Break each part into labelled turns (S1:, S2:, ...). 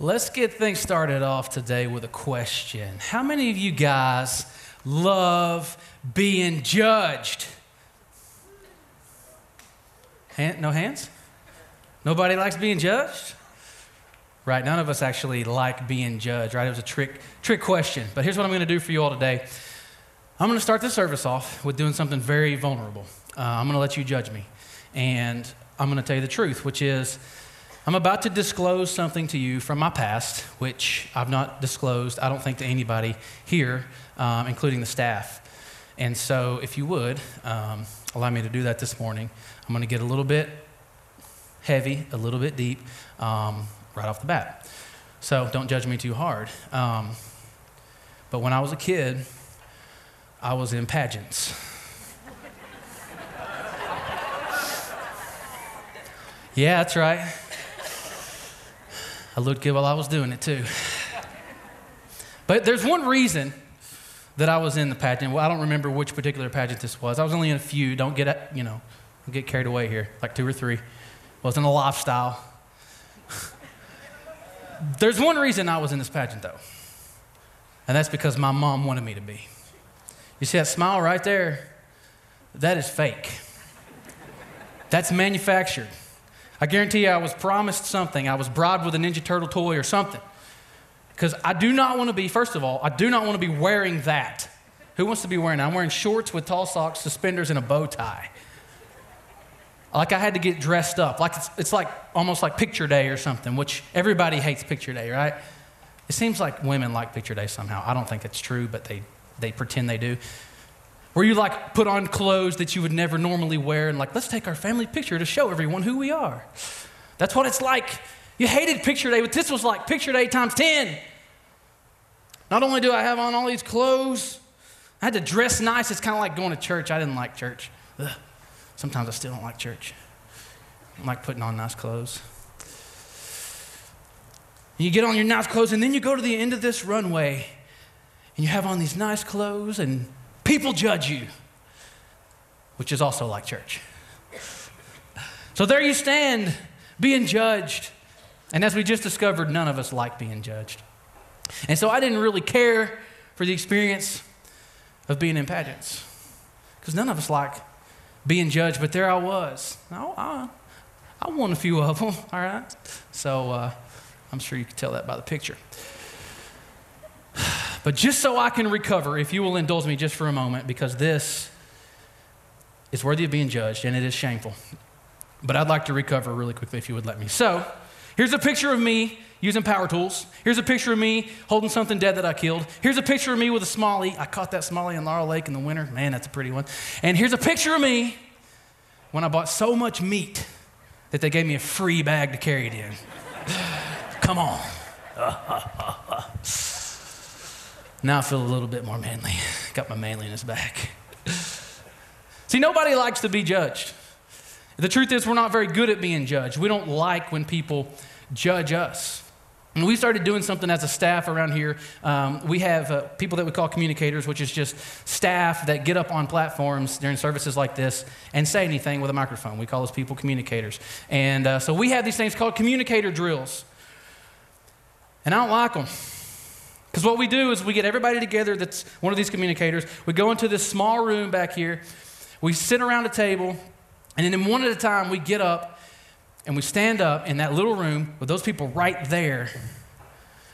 S1: Let's get things started off today with a question. How many of you guys love being judged? Hand, no hands? Nobody likes being judged? Right, none of us actually like being judged, right? It was a trick, trick question. But here's what I'm going to do for you all today. I'm going to start this service off with doing something very vulnerable. Uh, I'm going to let you judge me. And I'm going to tell you the truth, which is I'm about to disclose something to you from my past, which I've not disclosed, I don't think, to anybody here, um, including the staff. And so, if you would, um, allow me to do that this morning. I'm going to get a little bit heavy, a little bit deep, um, right off the bat. So, don't judge me too hard. Um, but when I was a kid, I was in pageants. yeah, that's right. I looked good while I was doing it too. But there's one reason that I was in the pageant. Well, I don't remember which particular pageant this was. I was only in a few. Don't get, you know, get carried away here, like two or three. Wasn't a lifestyle. There's one reason I was in this pageant, though, and that's because my mom wanted me to be. You see that smile right there? That is fake. That's manufactured. I guarantee you, I was promised something. I was bribed with a Ninja Turtle toy or something. Because I do not want to be, first of all, I do not want to be wearing that. Who wants to be wearing that? I'm wearing shorts with tall socks, suspenders, and a bow tie. Like I had to get dressed up. Like it's, it's like almost like picture day or something, which everybody hates picture day, right? It seems like women like picture day somehow. I don't think it's true, but they, they pretend they do. Where you like put on clothes that you would never normally wear and like, let's take our family picture to show everyone who we are. That's what it's like. You hated picture day, but this was like picture day times 10. Not only do I have on all these clothes, I had to dress nice. It's kind of like going to church. I didn't like church. Ugh. Sometimes I still don't like church. I like putting on nice clothes. You get on your nice clothes, and then you go to the end of this runway, and you have on these nice clothes, and people judge you, which is also like church. So there you stand, being judged. And as we just discovered, none of us like being judged. And so I didn't really care for the experience of being in pageants because none of us like being judged, but there I was. I, I, I won a few of them, all right? So uh, I'm sure you can tell that by the picture. But just so I can recover, if you will indulge me just for a moment, because this is worthy of being judged and it is shameful. But I'd like to recover really quickly if you would let me. So, here's a picture of me using power tools. Here's a picture of me holding something dead that I killed. Here's a picture of me with a smallie. I caught that smallie in Laurel Lake in the winter. Man, that's a pretty one. And here's a picture of me when I bought so much meat that they gave me a free bag to carry it in. Come on. now I feel a little bit more manly. Got my manliness back. See, nobody likes to be judged. The truth is, we're not very good at being judged. We don't like when people judge us. And we started doing something as a staff around here. Um, we have uh, people that we call communicators, which is just staff that get up on platforms during services like this and say anything with a microphone. We call those people communicators. And uh, so we have these things called communicator drills. And I don't like them. Because what we do is we get everybody together that's one of these communicators. We go into this small room back here. We sit around a table. And then one at a time, we get up and we stand up in that little room with those people right there.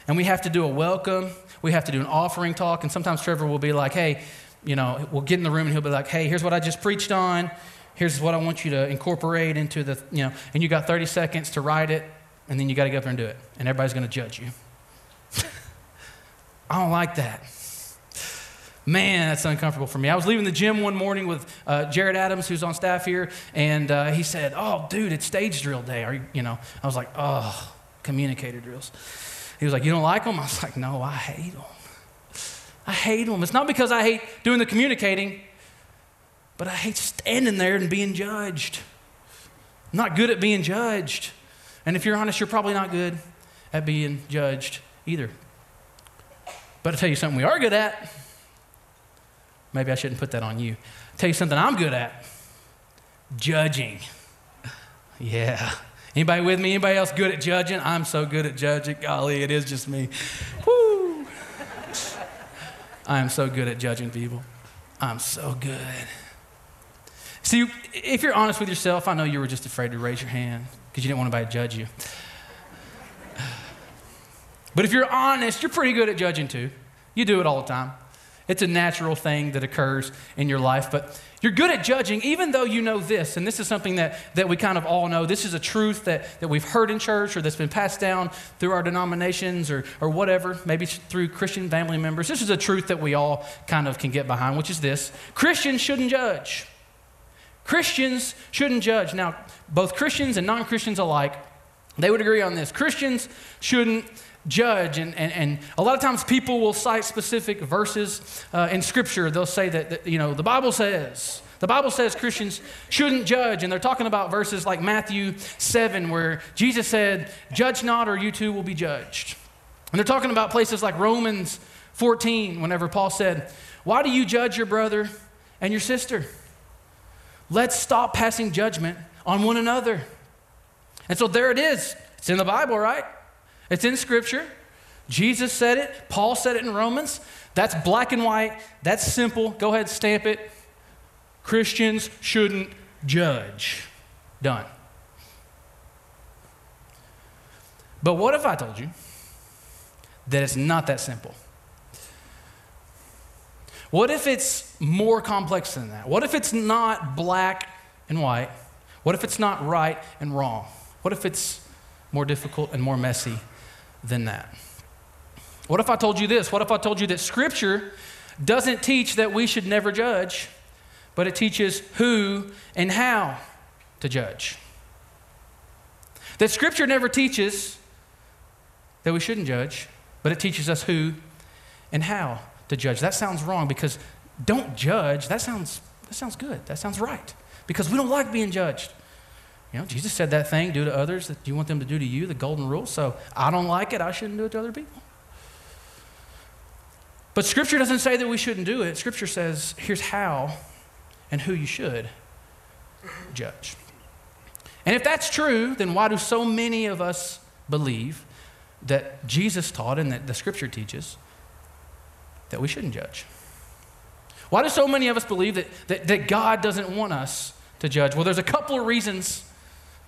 S1: And we have to do a welcome. We have to do an offering talk. And sometimes Trevor will be like, hey, you know, we'll get in the room and he'll be like, hey, here's what I just preached on. Here's what I want you to incorporate into the, you know, and you got 30 seconds to write it, and then you got to go up there and do it. And everybody's going to judge you. I don't like that. Man, that's uncomfortable for me. I was leaving the gym one morning with uh, Jared Adams, who's on staff here, and uh, he said, "Oh, dude, it's stage drill day." Are you, you know? I was like, "Oh, communicator drills." He was like, "You don't like them?" I was like, "No, I hate them. I hate them. It's not because I hate doing the communicating, but I hate standing there and being judged. I'm not good at being judged, and if you're honest, you're probably not good at being judged either. But I'll tell you something we are good at." Maybe I shouldn't put that on you. I'll tell you something I'm good at judging. Yeah. Anybody with me? Anybody else good at judging? I'm so good at judging. Golly, it is just me. Woo! I am so good at judging people. I'm so good. See, if you're honest with yourself, I know you were just afraid to raise your hand because you didn't want anybody to judge you. But if you're honest, you're pretty good at judging too. You do it all the time. It's a natural thing that occurs in your life, but you're good at judging, even though you know this. And this is something that, that we kind of all know. This is a truth that, that we've heard in church or that's been passed down through our denominations or, or whatever, maybe through Christian family members. This is a truth that we all kind of can get behind, which is this Christians shouldn't judge. Christians shouldn't judge. Now, both Christians and non Christians alike, they would agree on this. Christians shouldn't judge. And, and, and a lot of times people will cite specific verses uh, in Scripture. They'll say that, that, you know, the Bible says. The Bible says Christians shouldn't judge, and they're talking about verses like Matthew 7, where Jesus said, Judge not, or you too will be judged. And they're talking about places like Romans 14, whenever Paul said, Why do you judge your brother and your sister? Let's stop passing judgment on one another. And so there it is. It's in the Bible, right? It's in Scripture. Jesus said it, Paul said it in Romans. That's black and white, that's simple. Go ahead, and stamp it. Christians shouldn't judge. Done. But what if I told you that it's not that simple? What if it's more complex than that? What if it's not black and white? What if it's not right and wrong? What if it's more difficult and more messy than that? What if I told you this? What if I told you that Scripture doesn't teach that we should never judge, but it teaches who and how to judge? That Scripture never teaches that we shouldn't judge, but it teaches us who and how to judge. That sounds wrong because don't judge. That sounds, that sounds good. That sounds right. Because we don't like being judged. You know, Jesus said that thing, do to others that you want them to do to you, the golden rule. So I don't like it, I shouldn't do it to other people. But Scripture doesn't say that we shouldn't do it. Scripture says, here's how and who you should judge. And if that's true, then why do so many of us believe that Jesus taught and that the Scripture teaches that we shouldn't judge? Why do so many of us believe that, that, that God doesn't want us to judge? Well, there's a couple of reasons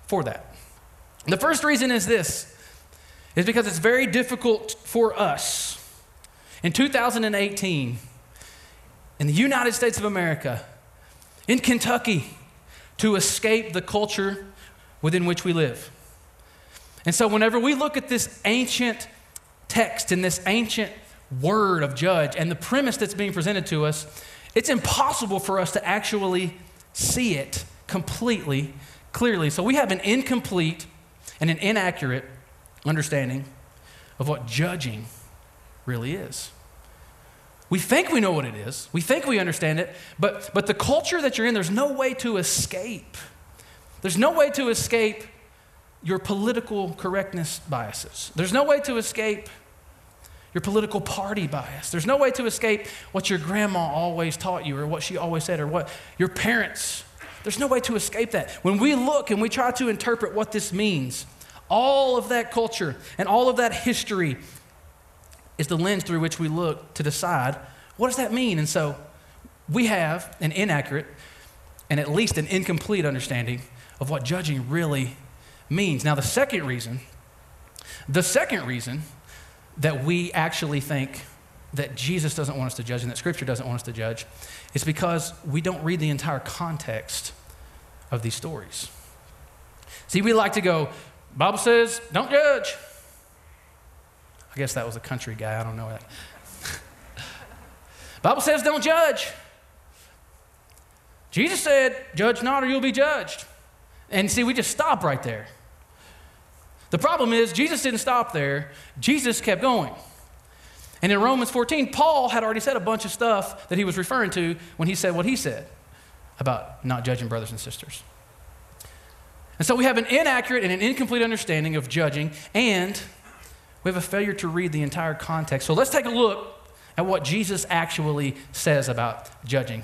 S1: for that. The first reason is this is because it's very difficult for us in 2018 in the United States of America, in Kentucky, to escape the culture within which we live. And so, whenever we look at this ancient text and this ancient word of judge and the premise that's being presented to us, it's impossible for us to actually see it completely clearly. So we have an incomplete and an inaccurate understanding of what judging really is. We think we know what it is. We think we understand it, but, but the culture that you're in, there's no way to escape. There's no way to escape your political correctness biases. There's no way to escape your political party bias. There's no way to escape what your grandma always taught you or what she always said or what your parents there's no way to escape that. When we look and we try to interpret what this means, all of that culture and all of that history is the lens through which we look to decide what does that mean? And so we have an inaccurate and at least an incomplete understanding of what judging really means. Now, the second reason, the second reason that we actually think that Jesus doesn't want us to judge and that Scripture doesn't want us to judge is because we don't read the entire context of these stories. See, we like to go, Bible says, don't judge. I guess that was a country guy. I don't know that. Bible says, don't judge. Jesus said, judge not or you'll be judged. And see, we just stop right there. The problem is, Jesus didn't stop there, Jesus kept going. And in Romans 14, Paul had already said a bunch of stuff that he was referring to when he said what he said about not judging brothers and sisters. And so we have an inaccurate and an incomplete understanding of judging, and we have a failure to read the entire context. So let's take a look at what Jesus actually says about judging.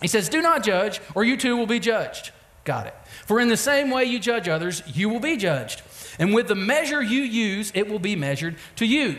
S1: He says, Do not judge, or you too will be judged. Got it. For in the same way you judge others, you will be judged. And with the measure you use, it will be measured to you.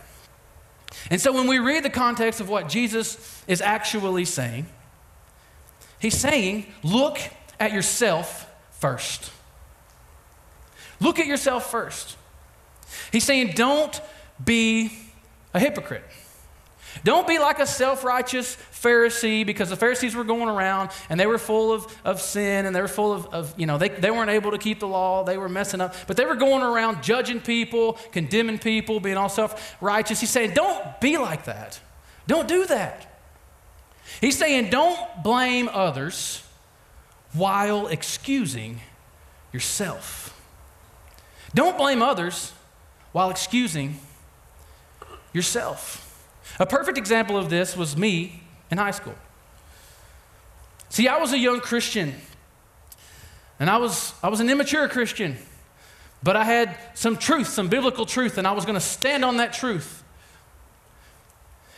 S1: And so, when we read the context of what Jesus is actually saying, he's saying, Look at yourself first. Look at yourself first. He's saying, Don't be a hypocrite. Don't be like a self righteous Pharisee because the Pharisees were going around and they were full of, of sin and they were full of, of, you know, they, they weren't able to keep the law. They were messing up. But they were going around judging people, condemning people, being all self righteous. He's saying, don't be like that. Don't do that. He's saying, don't blame others while excusing yourself. Don't blame others while excusing yourself. A perfect example of this was me in high school. See, I was a young Christian, and I was, I was an immature Christian, but I had some truth, some biblical truth, and I was going to stand on that truth.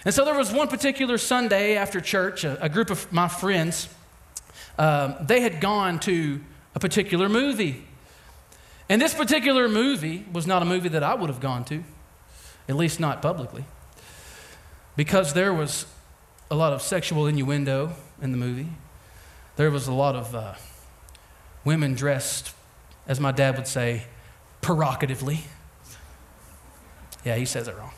S1: And so there was one particular Sunday after church, a, a group of my friends, um, they had gone to a particular movie. And this particular movie was not a movie that I would have gone to, at least not publicly because there was a lot of sexual innuendo in the movie. There was a lot of uh, women dressed, as my dad would say, provocatively. Yeah, he says it wrong.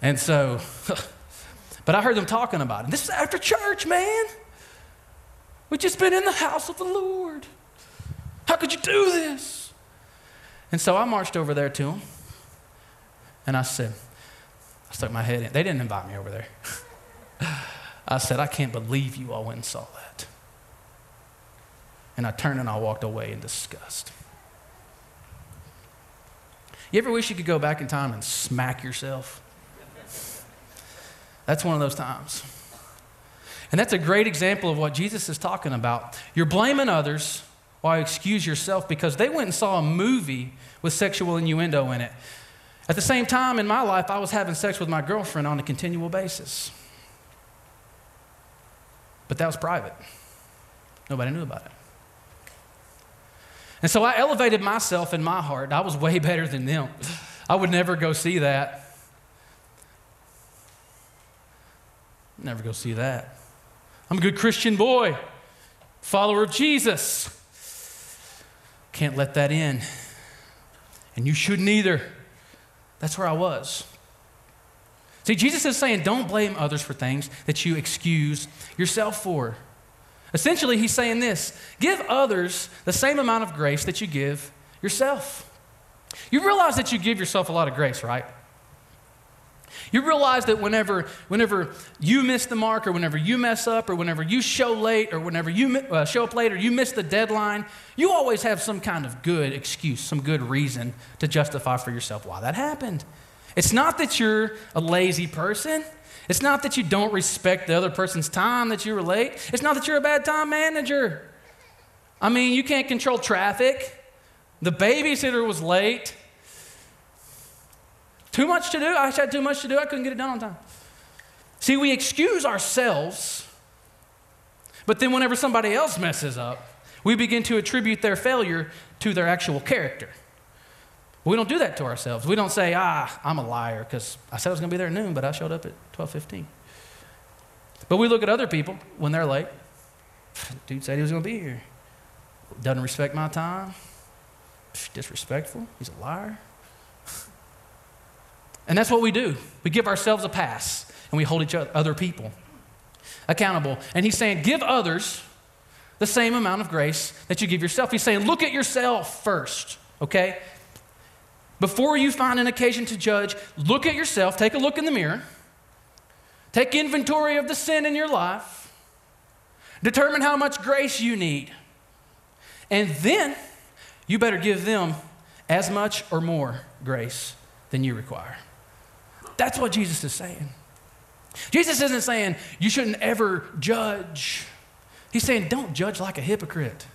S1: And so, but I heard them talking about it. This is after church, man. We've just been in the house of the Lord. How could you do this? And so I marched over there to him. And I said, I stuck my head in. They didn't invite me over there. I said, I can't believe you all went and saw that. And I turned and I walked away in disgust. You ever wish you could go back in time and smack yourself? That's one of those times. And that's a great example of what Jesus is talking about. You're blaming others while you excuse yourself because they went and saw a movie with sexual innuendo in it. At the same time, in my life, I was having sex with my girlfriend on a continual basis. But that was private, nobody knew about it. And so I elevated myself in my heart. I was way better than them. I would never go see that. Never go see that. I'm a good Christian boy, follower of Jesus. Can't let that in. And you shouldn't either. That's where I was. See, Jesus is saying, don't blame others for things that you excuse yourself for. Essentially, he's saying this give others the same amount of grace that you give yourself. You realize that you give yourself a lot of grace, right? You realize that whenever, whenever you miss the mark, or whenever you mess up, or whenever you show late, or whenever you uh, show up late, or you miss the deadline, you always have some kind of good excuse, some good reason to justify for yourself why that happened. It's not that you're a lazy person. It's not that you don't respect the other person's time that you were late. It's not that you're a bad time manager. I mean, you can't control traffic. The babysitter was late. Too much to do? I had too much to do. I couldn't get it done on time. See, we excuse ourselves, but then whenever somebody else messes up, we begin to attribute their failure to their actual character. We don't do that to ourselves. We don't say, ah, I'm a liar because I said I was going to be there at noon, but I showed up at 12:15. But we look at other people when they're late. Dude said he was going to be here. Doesn't respect my time. Disrespectful. He's a liar. And that's what we do. We give ourselves a pass and we hold each other, other people accountable. And he's saying, give others the same amount of grace that you give yourself. He's saying, look at yourself first, okay? Before you find an occasion to judge, look at yourself, take a look in the mirror, take inventory of the sin in your life, Determine how much grace you need. And then you better give them as much or more grace than you require. That's what Jesus is saying. Jesus isn't saying you shouldn't ever judge. He's saying don't judge like a hypocrite.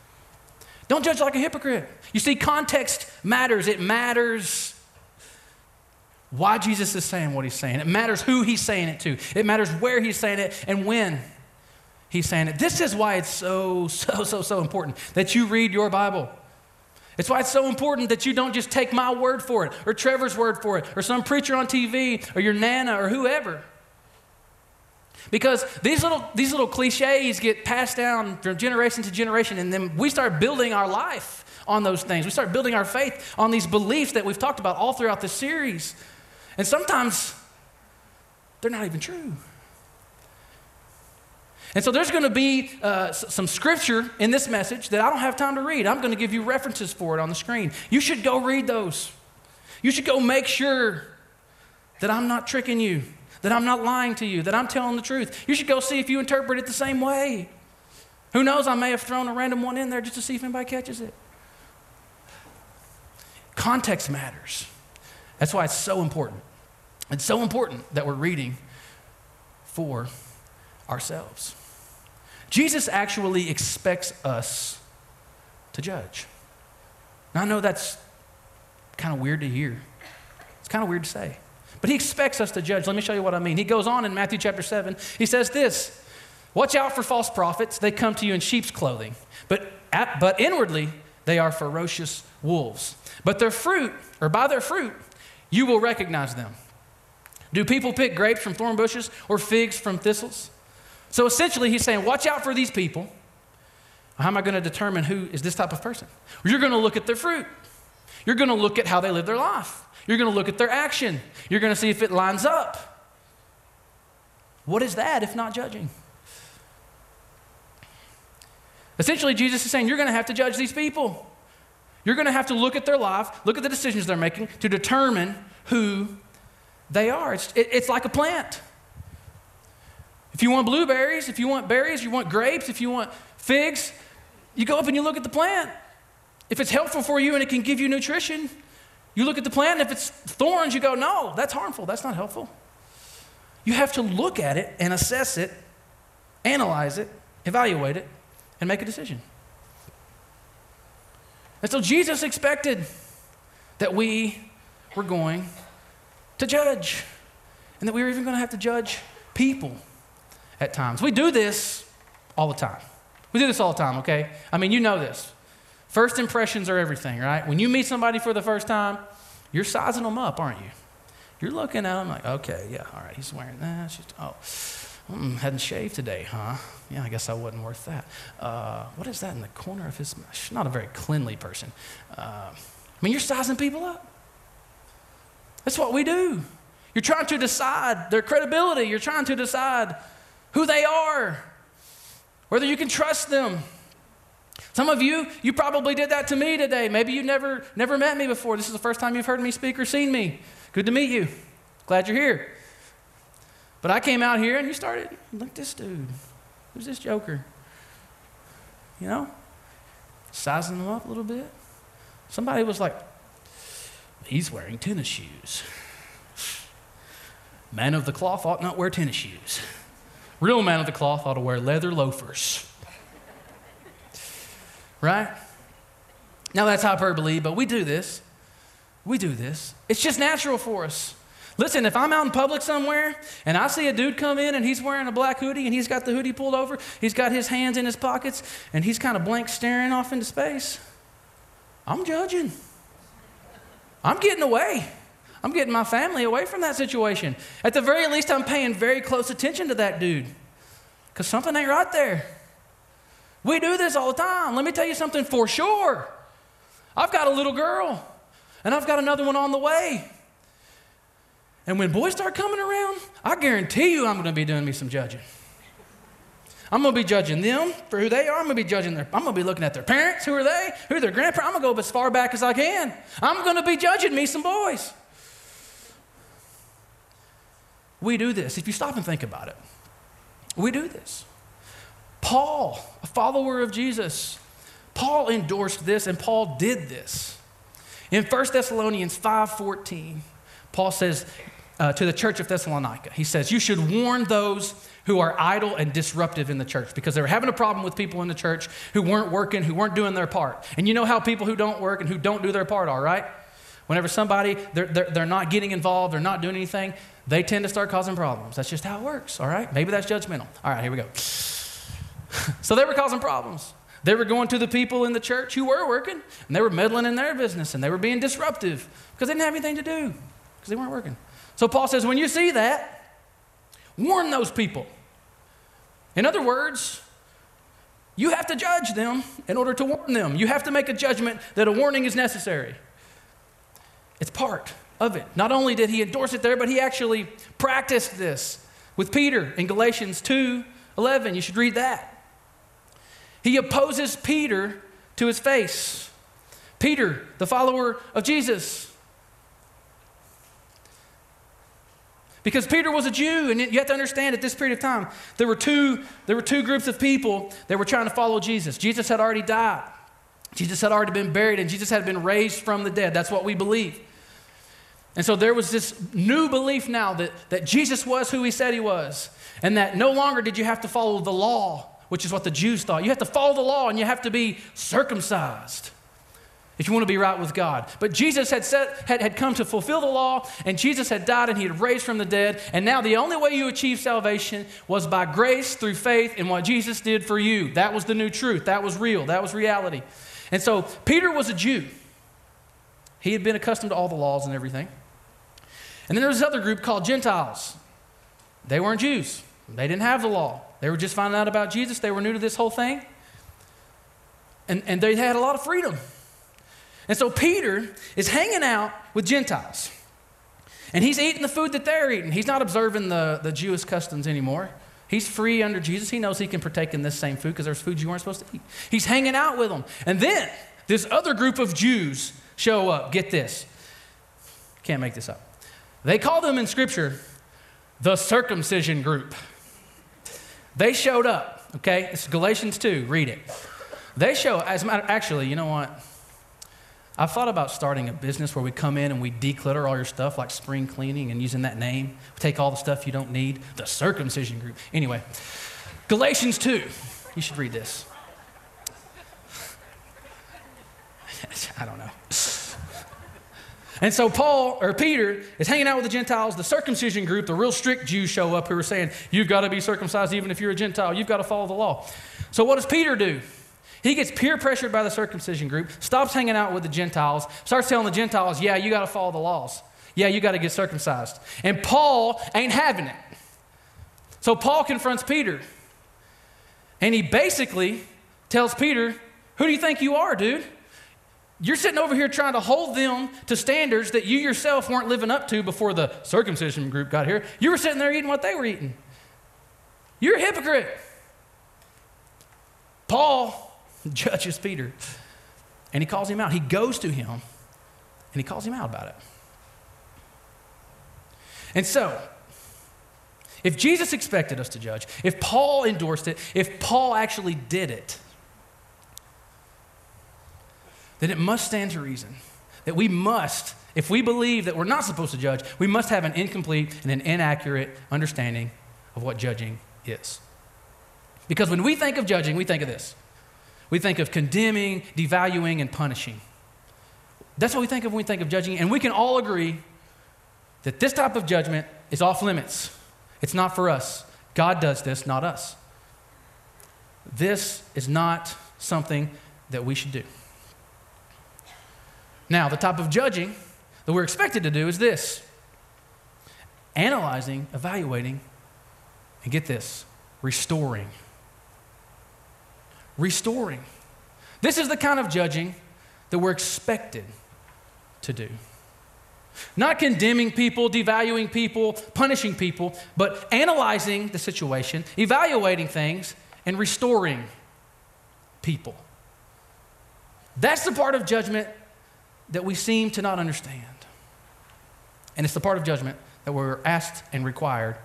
S1: Don't judge like a hypocrite. You see, context matters. It matters why Jesus is saying what he's saying. It matters who he's saying it to. It matters where he's saying it and when he's saying it. This is why it's so, so, so, so important that you read your Bible. It's why it's so important that you don't just take my word for it, or Trevor's word for it, or some preacher on TV, or your nana, or whoever. Because these little, these little cliches get passed down from generation to generation, and then we start building our life on those things. We start building our faith on these beliefs that we've talked about all throughout the series. And sometimes they're not even true. And so there's going to be uh, some scripture in this message that I don't have time to read. I'm going to give you references for it on the screen. You should go read those. You should go make sure that I'm not tricking you, that I'm not lying to you, that I'm telling the truth. You should go see if you interpret it the same way. Who knows, I may have thrown a random one in there just to see if anybody catches it. Context matters. That's why it's so important. It's so important that we're reading for ourselves. Jesus actually expects us to judge. Now, I know that's kind of weird to hear. It's kind of weird to say. But he expects us to judge. Let me show you what I mean. He goes on in Matthew chapter 7. He says this Watch out for false prophets. They come to you in sheep's clothing, but, at, but inwardly they are ferocious wolves. But their fruit, or by their fruit, you will recognize them. Do people pick grapes from thorn bushes or figs from thistles? So essentially, he's saying, watch out for these people. How am I going to determine who is this type of person? You're going to look at their fruit. You're going to look at how they live their life. You're going to look at their action. You're going to see if it lines up. What is that if not judging? Essentially, Jesus is saying, you're going to have to judge these people. You're going to have to look at their life, look at the decisions they're making to determine who they are. It's, it, it's like a plant. If you want blueberries, if you want berries, you want grapes, if you want figs, you go up and you look at the plant. If it's helpful for you and it can give you nutrition, you look at the plant, if it's thorns, you go, no, that's harmful, that's not helpful. You have to look at it and assess it, analyze it, evaluate it, and make a decision. And so Jesus expected that we were going to judge and that we were even going to have to judge people at times. We do this all the time. We do this all the time, okay? I mean, you know this. First impressions are everything, right? When you meet somebody for the first time, you're sizing them up, aren't you? You're looking at them like, okay, yeah, all right, he's wearing that. She's, oh, mm, hadn't shaved today, huh? Yeah, I guess I wasn't worth that. Uh, what is that in the corner of his? She's not a very cleanly person. Uh, I mean, you're sizing people up. That's what we do. You're trying to decide their credibility. You're trying to decide who they are, whether you can trust them. Some of you, you probably did that to me today. Maybe you never, never met me before. This is the first time you've heard me speak or seen me. Good to meet you. Glad you're here. But I came out here and you started, look at this dude. Who's this joker? You know? Sizing them up a little bit. Somebody was like, he's wearing tennis shoes. Man of the cloth ought not wear tennis shoes. Real man of the cloth ought to wear leather loafers. Right? Now that's hyperbole, but we do this. We do this. It's just natural for us. Listen, if I'm out in public somewhere and I see a dude come in and he's wearing a black hoodie and he's got the hoodie pulled over, he's got his hands in his pockets, and he's kind of blank staring off into space, I'm judging. I'm getting away. I'm getting my family away from that situation. At the very least, I'm paying very close attention to that dude because something ain't right there. We do this all the time. Let me tell you something for sure. I've got a little girl, and I've got another one on the way. And when boys start coming around, I guarantee you I'm going to be doing me some judging. I'm going to be judging them for who they are. I'm going to be judging their, I'm going to be looking at their parents. Who are they? Who are their grandparents? I'm going to go as far back as I can. I'm going to be judging me some boys. We do this. If you stop and think about it, we do this. Paul, a follower of Jesus, Paul endorsed this and Paul did this. In 1 Thessalonians 5:14, Paul says uh, to the church of Thessalonica, he says, "You should warn those who are idle and disruptive in the church because they were having a problem with people in the church who weren't working, who weren't doing their part. And you know how people who don't work and who don't do their part are, right? Whenever somebody, they're, they're, they're not getting involved, they're not doing anything, they tend to start causing problems. That's just how it works, all right? Maybe that's judgmental. All right, here we go. so they were causing problems. They were going to the people in the church who were working, and they were meddling in their business, and they were being disruptive because they didn't have anything to do because they weren't working. So Paul says, when you see that, Warn those people. In other words, you have to judge them in order to warn them. You have to make a judgment that a warning is necessary. It's part of it. Not only did he endorse it there, but he actually practiced this with Peter in Galatians 2 11. You should read that. He opposes Peter to his face. Peter, the follower of Jesus, Because Peter was a Jew, and you have to understand at this period of time, there were two, there were two groups of people that were trying to follow Jesus. Jesus had already died, Jesus had already been buried, and Jesus had been raised from the dead. That's what we believe. And so there was this new belief now that, that Jesus was who he said he was, and that no longer did you have to follow the law, which is what the Jews thought. You have to follow the law and you have to be circumcised if you want to be right with God. But Jesus had, set, had, had come to fulfill the law, and Jesus had died and he had raised from the dead. And now the only way you achieve salvation was by grace through faith in what Jesus did for you. That was the new truth. That was real. That was reality. And so Peter was a Jew. He had been accustomed to all the laws and everything. And then there was this other group called Gentiles. They weren't Jews, they didn't have the law. They were just finding out about Jesus. They were new to this whole thing. And, and they had a lot of freedom. And so Peter is hanging out with Gentiles. And he's eating the food that they're eating. He's not observing the, the Jewish customs anymore. He's free under Jesus. He knows he can partake in this same food because there's food you weren't supposed to eat. He's hanging out with them. And then this other group of Jews show up. Get this. Can't make this up. They call them in Scripture the circumcision group. They showed up, okay? It's Galatians 2. Read it. They show, as matter, actually, you know what? I've thought about starting a business where we come in and we declutter all your stuff, like spring cleaning and using that name. We take all the stuff you don't need, the circumcision group. Anyway, Galatians 2. You should read this. I don't know. And so Paul or Peter is hanging out with the Gentiles, the circumcision group, the real strict Jews show up who are saying, You've got to be circumcised even if you're a Gentile. You've got to follow the law. So what does Peter do? He gets peer pressured by the circumcision group, stops hanging out with the Gentiles, starts telling the Gentiles, yeah, you got to follow the laws. Yeah, you got to get circumcised. And Paul ain't having it. So Paul confronts Peter. And he basically tells Peter, Who do you think you are, dude? You're sitting over here trying to hold them to standards that you yourself weren't living up to before the circumcision group got here. You were sitting there eating what they were eating. You're a hypocrite. Paul judges Peter. And he calls him out. He goes to him and he calls him out about it. And so, if Jesus expected us to judge, if Paul endorsed it, if Paul actually did it, then it must stand to reason that we must, if we believe that we're not supposed to judge, we must have an incomplete and an inaccurate understanding of what judging is. Because when we think of judging, we think of this we think of condemning, devaluing, and punishing. That's what we think of when we think of judging. And we can all agree that this type of judgment is off limits. It's not for us. God does this, not us. This is not something that we should do. Now, the type of judging that we're expected to do is this analyzing, evaluating, and get this, restoring restoring. This is the kind of judging that we're expected to do. Not condemning people, devaluing people, punishing people, but analyzing the situation, evaluating things, and restoring people. That's the part of judgment that we seem to not understand. And it's the part of judgment that we're asked and required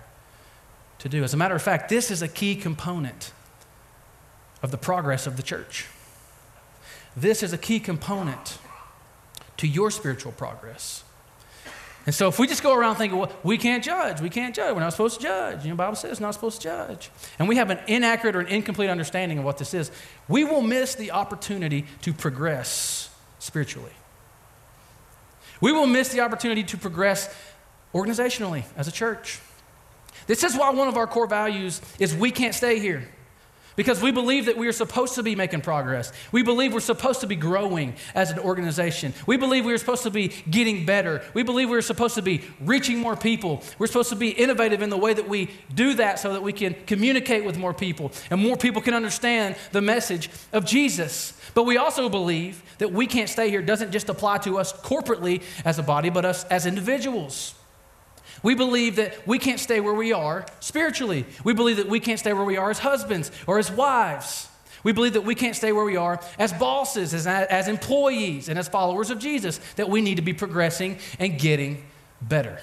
S1: to do. As a matter of fact, this is a key component of the progress of the church. This is a key component to your spiritual progress. And so if we just go around thinking, well, we can't judge, we can't judge, we're not supposed to judge. You know, the Bible says not supposed to judge. And we have an inaccurate or an incomplete understanding of what this is, we will miss the opportunity to progress spiritually. We will miss the opportunity to progress organizationally as a church. This is why one of our core values is we can't stay here because we believe that we are supposed to be making progress. We believe we're supposed to be growing as an organization. We believe we are supposed to be getting better. We believe we're supposed to be reaching more people. We're supposed to be innovative in the way that we do that so that we can communicate with more people and more people can understand the message of Jesus. But we also believe that we can't stay here doesn't just apply to us corporately as a body, but us as individuals. We believe that we can't stay where we are spiritually. We believe that we can't stay where we are as husbands or as wives. We believe that we can't stay where we are as bosses, as, as employees, and as followers of Jesus, that we need to be progressing and getting better.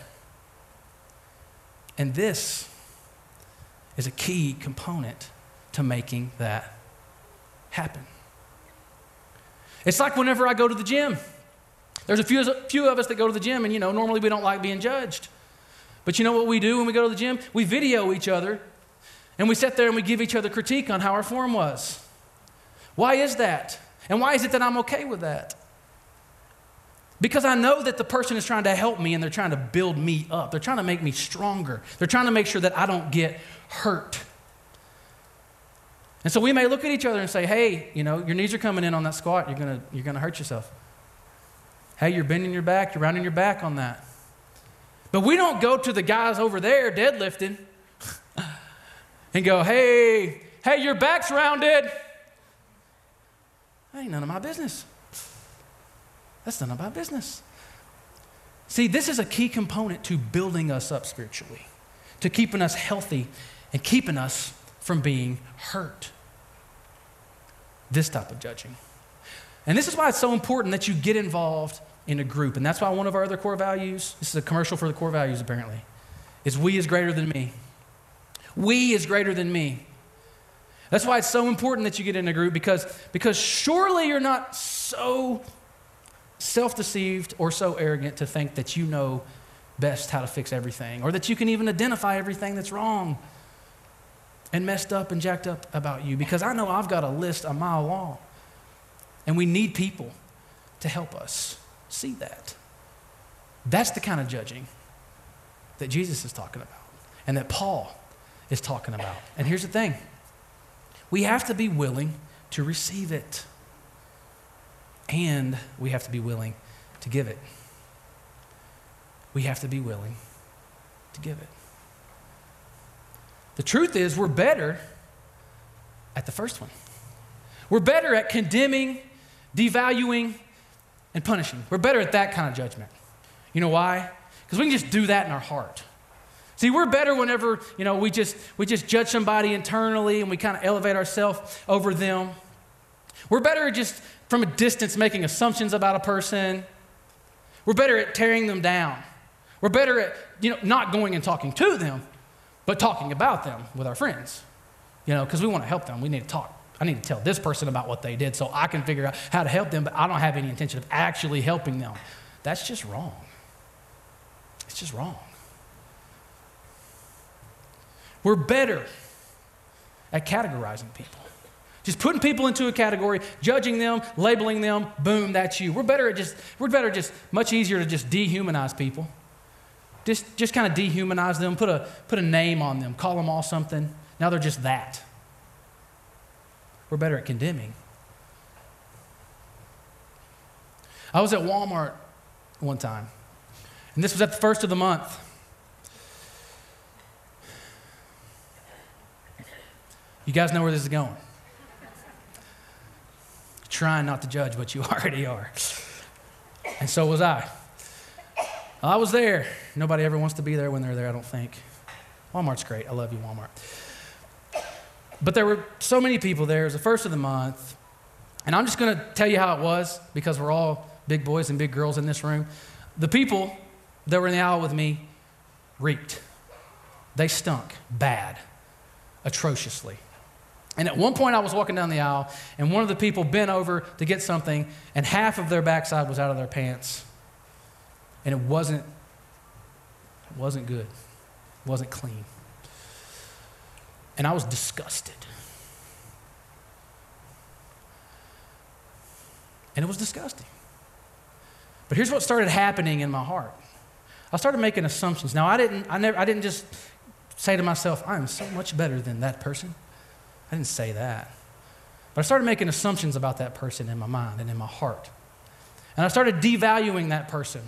S1: And this is a key component to making that happen. It's like whenever I go to the gym. There's a few, few of us that go to the gym, and you know, normally we don't like being judged. But you know what we do when we go to the gym? We video each other and we sit there and we give each other critique on how our form was. Why is that? And why is it that I'm okay with that? Because I know that the person is trying to help me and they're trying to build me up. They're trying to make me stronger. They're trying to make sure that I don't get hurt. And so we may look at each other and say, hey, you know, your knees are coming in on that squat. You're going you're to hurt yourself. Hey, you're bending your back. You're rounding your back on that. But we don't go to the guys over there deadlifting and go, hey, hey, your back's rounded. That ain't none of my business. That's none of my business. See, this is a key component to building us up spiritually, to keeping us healthy and keeping us from being hurt. This type of judging. And this is why it's so important that you get involved in a group. And that's why one of our other core values, this is a commercial for the core values apparently, is we is greater than me. We is greater than me. That's why it's so important that you get in a group because, because surely you're not so self deceived or so arrogant to think that you know best how to fix everything or that you can even identify everything that's wrong and messed up and jacked up about you because I know I've got a list a mile long. And we need people to help us see that. That's the kind of judging that Jesus is talking about and that Paul is talking about. And here's the thing we have to be willing to receive it, and we have to be willing to give it. We have to be willing to give it. The truth is, we're better at the first one. We're better at condemning, devaluing, and punishing. We're better at that kind of judgment. You know why? Because we can just do that in our heart. See, we're better whenever, you know, we just we just judge somebody internally and we kind of elevate ourselves over them. We're better at just from a distance making assumptions about a person. We're better at tearing them down. We're better at, you know, not going and talking to them, but talking about them with our friends. You know, because we want to help them. We need to talk. I need to tell this person about what they did so I can figure out how to help them, but I don't have any intention of actually helping them. That's just wrong. It's just wrong. We're better at categorizing people. Just putting people into a category, judging them, labeling them, boom, that's you. We're better at just, we're better just, much easier to just dehumanize people. Just, just kind of dehumanize them, put a, put a name on them, call them all something. Now they're just that. We're better at condemning. I was at Walmart one time, and this was at the first of the month. You guys know where this is going. Trying not to judge, but you already are. And so was I. I was there. Nobody ever wants to be there when they're there, I don't think. Walmart's great. I love you, Walmart. But there were so many people there. It was the first of the month. And I'm just going to tell you how it was because we're all big boys and big girls in this room. The people that were in the aisle with me reeked. They stunk bad, atrociously. And at one point, I was walking down the aisle, and one of the people bent over to get something, and half of their backside was out of their pants. And it wasn't, it wasn't good, it wasn't clean. And I was disgusted. And it was disgusting. But here's what started happening in my heart. I started making assumptions. Now I didn't I never I didn't just say to myself, I'm so much better than that person. I didn't say that. But I started making assumptions about that person in my mind and in my heart. And I started devaluing that person.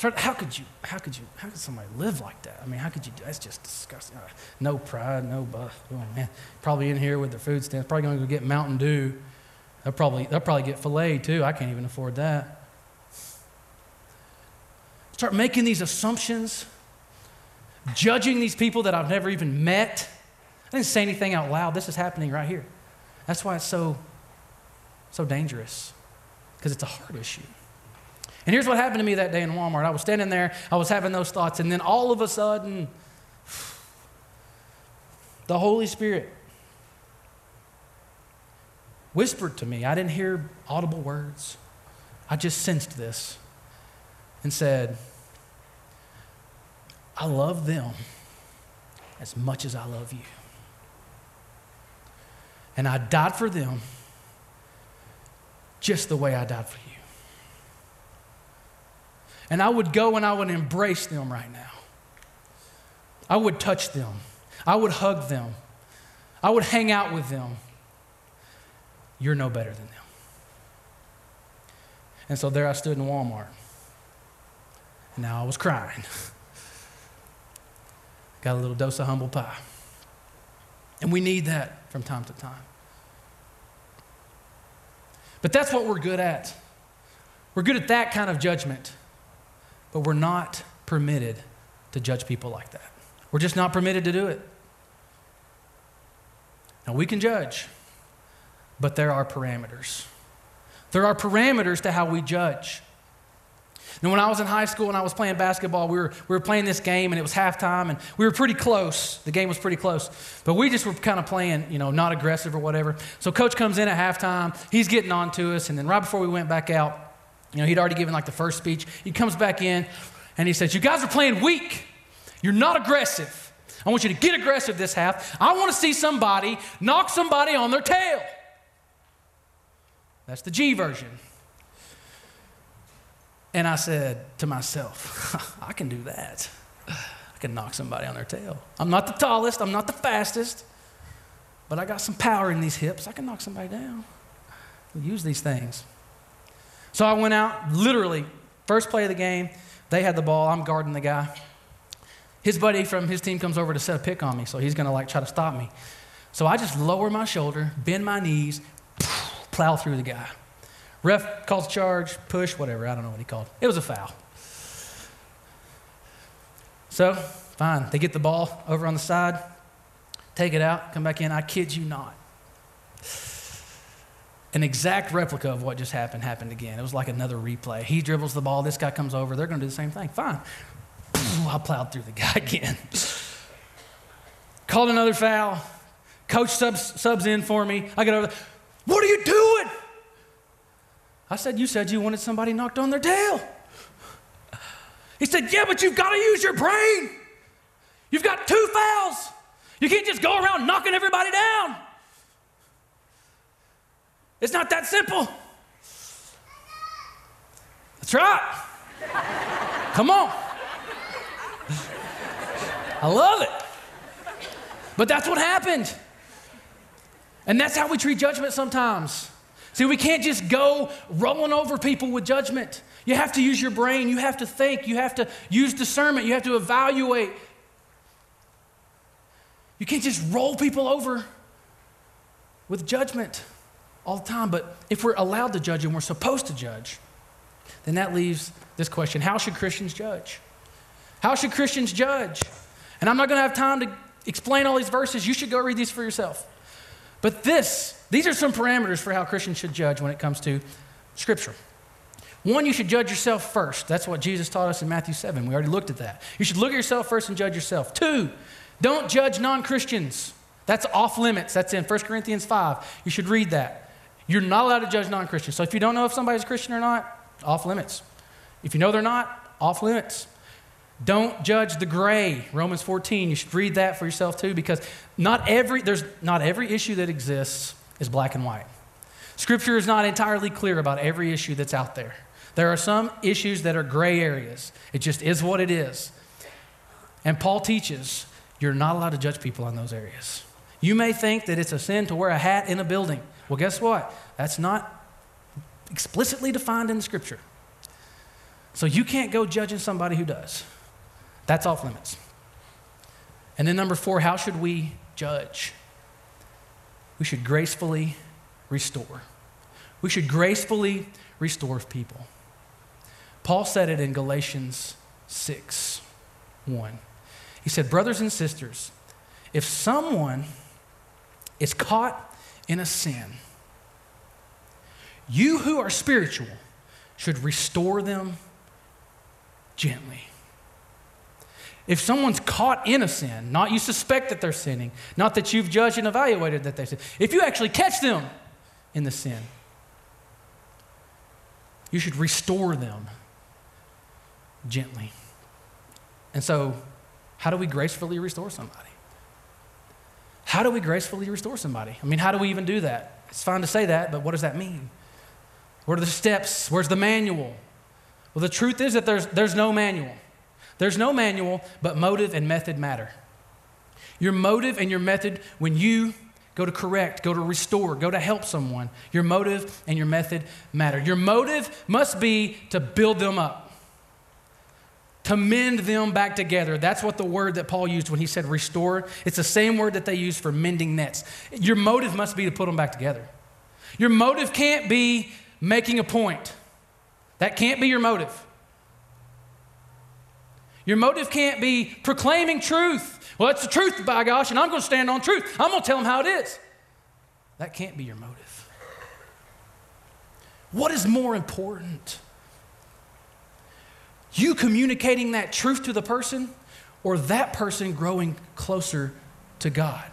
S1: How could you, how could you, how could somebody live like that? I mean, how could you, that's just disgusting. Uh, no pride, no, uh, oh man, probably in here with their food stamps, probably going to go get Mountain Dew. They'll probably, they'll probably get filet too. I can't even afford that. Start making these assumptions, judging these people that I've never even met. I didn't say anything out loud. This is happening right here. That's why it's so, so dangerous, because it's a heart issue. And here's what happened to me that day in Walmart. I was standing there, I was having those thoughts, and then all of a sudden, the Holy Spirit whispered to me. I didn't hear audible words. I just sensed this and said, I love them as much as I love you. And I died for them just the way I died for you. And I would go and I would embrace them right now. I would touch them. I would hug them. I would hang out with them. You're no better than them. And so there I stood in Walmart. And now I was crying. Got a little dose of humble pie. And we need that from time to time. But that's what we're good at. We're good at that kind of judgment, but we're not permitted to judge people like that. We're just not permitted to do it. Now, we can judge, but there are parameters. There are parameters to how we judge. And when I was in high school and I was playing basketball, we were, we were playing this game and it was halftime and we were pretty close. The game was pretty close. But we just were kind of playing, you know, not aggressive or whatever. So coach comes in at halftime. He's getting on to us. And then right before we went back out, you know, he'd already given like the first speech. He comes back in and he says, You guys are playing weak. You're not aggressive. I want you to get aggressive this half. I want to see somebody knock somebody on their tail. That's the G version. And I said to myself, I can do that. I can knock somebody on their tail. I'm not the tallest, I'm not the fastest, but I got some power in these hips. I can knock somebody down. we use these things. So I went out, literally, first play of the game, they had the ball, I'm guarding the guy. His buddy from his team comes over to set a pick on me, so he's gonna like try to stop me. So I just lower my shoulder, bend my knees, plow through the guy. Ref calls charge, push, whatever. I don't know what he called. It was a foul. So, fine. They get the ball over on the side, take it out, come back in. I kid you not. An exact replica of what just happened happened again. It was like another replay. He dribbles the ball, this guy comes over, they're going to do the same thing. Fine. I plowed through the guy again. Called another foul. Coach subs, subs in for me. I get over. What are you doing? I said, You said you wanted somebody knocked on their tail. He said, Yeah, but you've got to use your brain. You've got two fouls. You can't just go around knocking everybody down. It's not that simple. That's right. Come on. I love it. But that's what happened. And that's how we treat judgment sometimes. See, we can't just go rolling over people with judgment. You have to use your brain, you have to think, you have to use discernment, you have to evaluate. You can't just roll people over with judgment all the time. But if we're allowed to judge and we're supposed to judge, then that leaves this question How should Christians judge? How should Christians judge? And I'm not going to have time to explain all these verses. You should go read these for yourself. But this, these are some parameters for how Christians should judge when it comes to Scripture. One, you should judge yourself first. That's what Jesus taught us in Matthew 7. We already looked at that. You should look at yourself first and judge yourself. Two, don't judge non Christians. That's off limits. That's in 1 Corinthians 5. You should read that. You're not allowed to judge non Christians. So if you don't know if somebody's Christian or not, off limits. If you know they're not, off limits. Don't judge the gray. Romans 14. You should read that for yourself too, because not every, there's not every issue that exists is black and white. Scripture is not entirely clear about every issue that's out there. There are some issues that are gray areas. It just is what it is. And Paul teaches you're not allowed to judge people on those areas. You may think that it's a sin to wear a hat in a building. Well, guess what? That's not explicitly defined in the Scripture. So you can't go judging somebody who does. That's off limits. And then, number four, how should we judge? We should gracefully restore. We should gracefully restore people. Paul said it in Galatians 6 1. He said, Brothers and sisters, if someone is caught in a sin, you who are spiritual should restore them gently. If someone's caught in a sin, not you suspect that they're sinning, not that you've judged and evaluated that they sin, if you actually catch them in the sin, you should restore them gently. And so, how do we gracefully restore somebody? How do we gracefully restore somebody? I mean, how do we even do that? It's fine to say that, but what does that mean? What are the steps? Where's the manual? Well, the truth is that there's, there's no manual. There's no manual, but motive and method matter. Your motive and your method, when you go to correct, go to restore, go to help someone, your motive and your method matter. Your motive must be to build them up, to mend them back together. That's what the word that Paul used when he said restore. It's the same word that they use for mending nets. Your motive must be to put them back together. Your motive can't be making a point. That can't be your motive. Your motive can't be proclaiming truth. Well, it's the truth, by gosh, and I'm going to stand on truth. I'm going to tell them how it is. That can't be your motive. What is more important? You communicating that truth to the person or that person growing closer to God?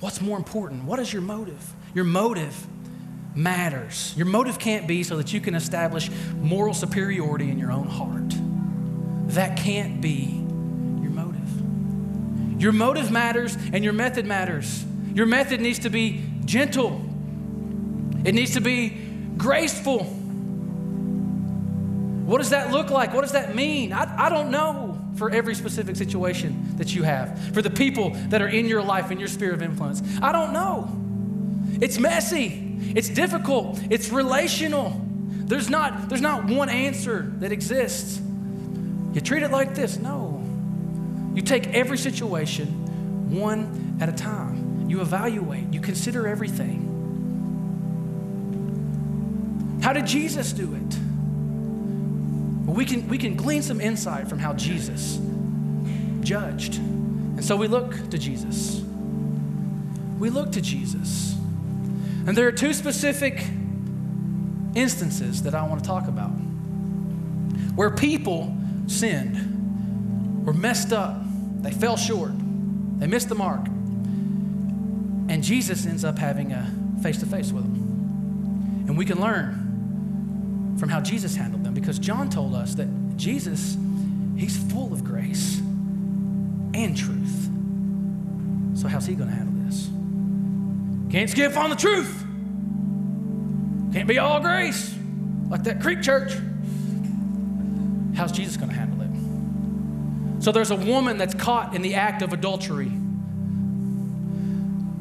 S1: What's more important? What is your motive? Your motive matters. Your motive can't be so that you can establish moral superiority in your own heart. That can't be your motive. Your motive matters and your method matters. Your method needs to be gentle, it needs to be graceful. What does that look like? What does that mean? I, I don't know for every specific situation that you have, for the people that are in your life, in your sphere of influence. I don't know. It's messy, it's difficult, it's relational. There's not, there's not one answer that exists. You treat it like this? No. You take every situation one at a time. You evaluate, you consider everything. How did Jesus do it? We can, we can glean some insight from how Jesus judged. And so we look to Jesus. We look to Jesus. And there are two specific instances that I want to talk about where people sinned, were messed up, they fell short, they missed the mark. And Jesus ends up having a face to face with them. And we can learn from how Jesus handled them because John told us that Jesus, he's full of grace and truth. So, how's he going to handle this? Can't skip on the truth. Can't be all grace like that Creek church. How's Jesus going to handle it? So there's a woman that's caught in the act of adultery.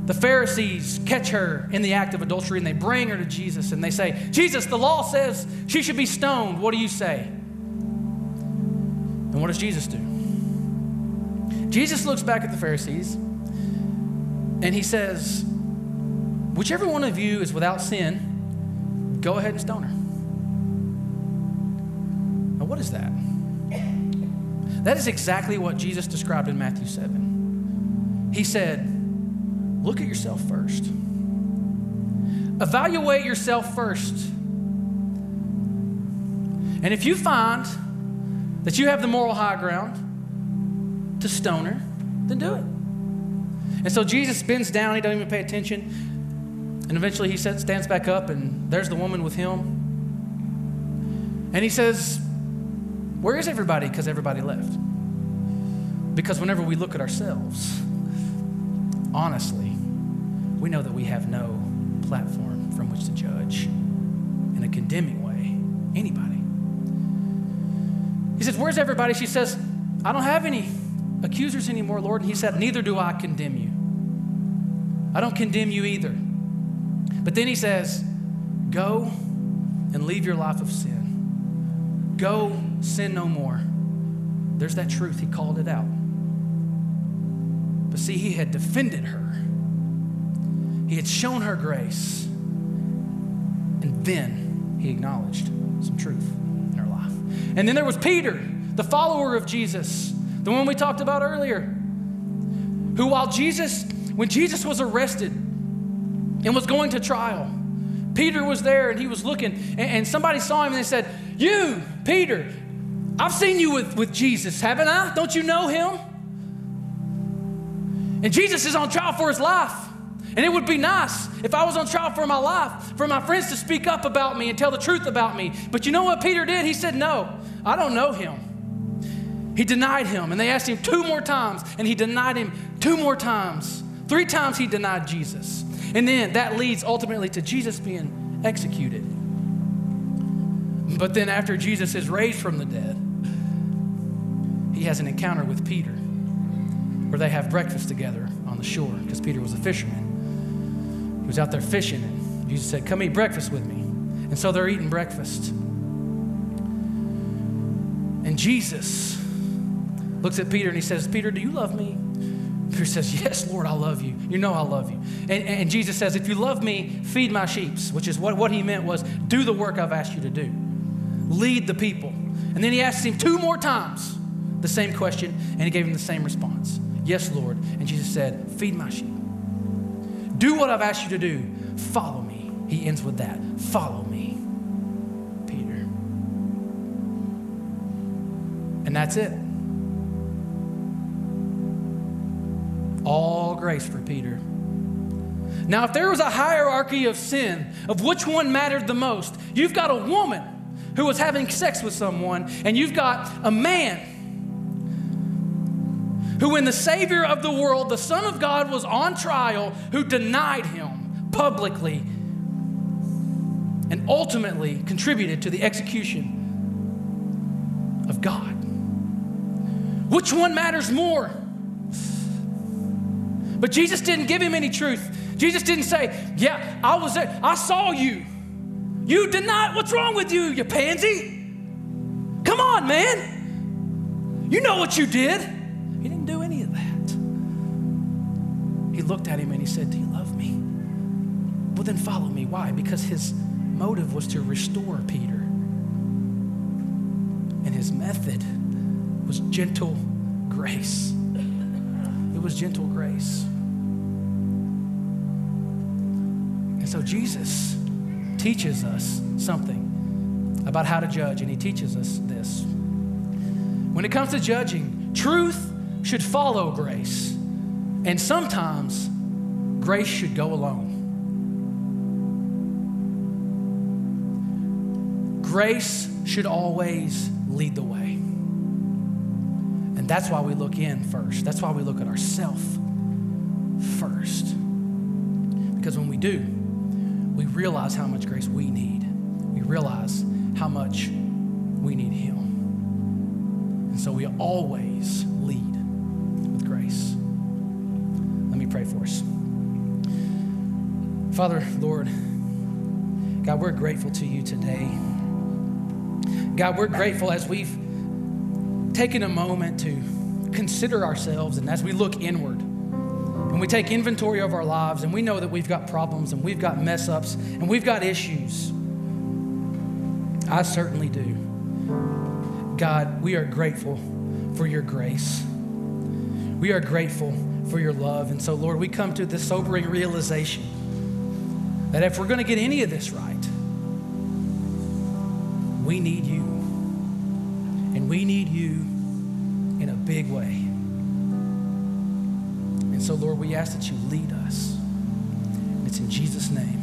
S1: The Pharisees catch her in the act of adultery and they bring her to Jesus and they say, Jesus, the law says she should be stoned. What do you say? And what does Jesus do? Jesus looks back at the Pharisees and he says, Whichever one of you is without sin, go ahead and stone her. Now, what is that? That is exactly what Jesus described in Matthew 7. He said, Look at yourself first. Evaluate yourself first. And if you find that you have the moral high ground to stone her, then do it. And so Jesus bends down, he doesn't even pay attention. And eventually he stands back up, and there's the woman with him. And he says, Where is everybody? Because everybody left. Because whenever we look at ourselves, honestly, we know that we have no platform from which to judge in a condemning way anybody. He says, Where's everybody? She says, I don't have any accusers anymore, Lord. And he said, Neither do I condemn you. I don't condemn you either. But then he says, Go and leave your life of sin. Go sin no more. There's that truth. He called it out. But see, he had defended her, he had shown her grace. And then he acknowledged some truth in her life. And then there was Peter, the follower of Jesus, the one we talked about earlier, who, while Jesus, when Jesus was arrested and was going to trial, Peter was there and he was looking, and, and somebody saw him and they said, You, Peter, I've seen you with, with Jesus, haven't I? Don't you know him? And Jesus is on trial for his life. And it would be nice if I was on trial for my life, for my friends to speak up about me and tell the truth about me. But you know what Peter did? He said, No, I don't know him. He denied him. And they asked him two more times, and he denied him two more times. Three times he denied Jesus. And then that leads ultimately to Jesus being executed. But then, after Jesus is raised from the dead, he has an encounter with Peter where they have breakfast together on the shore because Peter was a fisherman. Was out there fishing, and Jesus said, Come eat breakfast with me. And so they're eating breakfast. And Jesus looks at Peter and he says, Peter, do you love me? Peter says, Yes, Lord, I love you. You know I love you. And, and Jesus says, If you love me, feed my sheep, which is what, what he meant was do the work I've asked you to do, lead the people. And then he asks him two more times the same question, and he gave him the same response. Yes, Lord. And Jesus said, Feed my sheep. Do what I've asked you to do. Follow me. He ends with that. Follow me, Peter. And that's it. All grace for Peter. Now, if there was a hierarchy of sin, of which one mattered the most, you've got a woman who was having sex with someone, and you've got a man who, when the Savior of the world, the Son of God, was on trial, who denied him publicly and ultimately contributed to the execution of God. Which one matters more? But Jesus didn't give him any truth. Jesus didn't say, Yeah, I was there. I saw you. You denied. What's wrong with you, you pansy? Come on, man. You know what you did. He looked at him and he said, Do you love me? Well, then follow me. Why? Because his motive was to restore Peter. And his method was gentle grace. It was gentle grace. And so Jesus teaches us something about how to judge, and he teaches us this. When it comes to judging, truth should follow grace. And sometimes grace should go alone. Grace should always lead the way. And that's why we look in first. That's why we look at ourselves first. Because when we do, we realize how much grace we need. We realize how much we need Him. And so we always lead pray for us. Father, Lord, God, we're grateful to you today. God, we're grateful as we've taken a moment to consider ourselves and as we look inward and we take inventory of our lives and we know that we've got problems and we've got mess ups and we've got issues. I certainly do. God, we are grateful for your grace. We are grateful for your love. And so, Lord, we come to this sobering realization that if we're going to get any of this right, we need you. And we need you in a big way. And so, Lord, we ask that you lead us. It's in Jesus' name.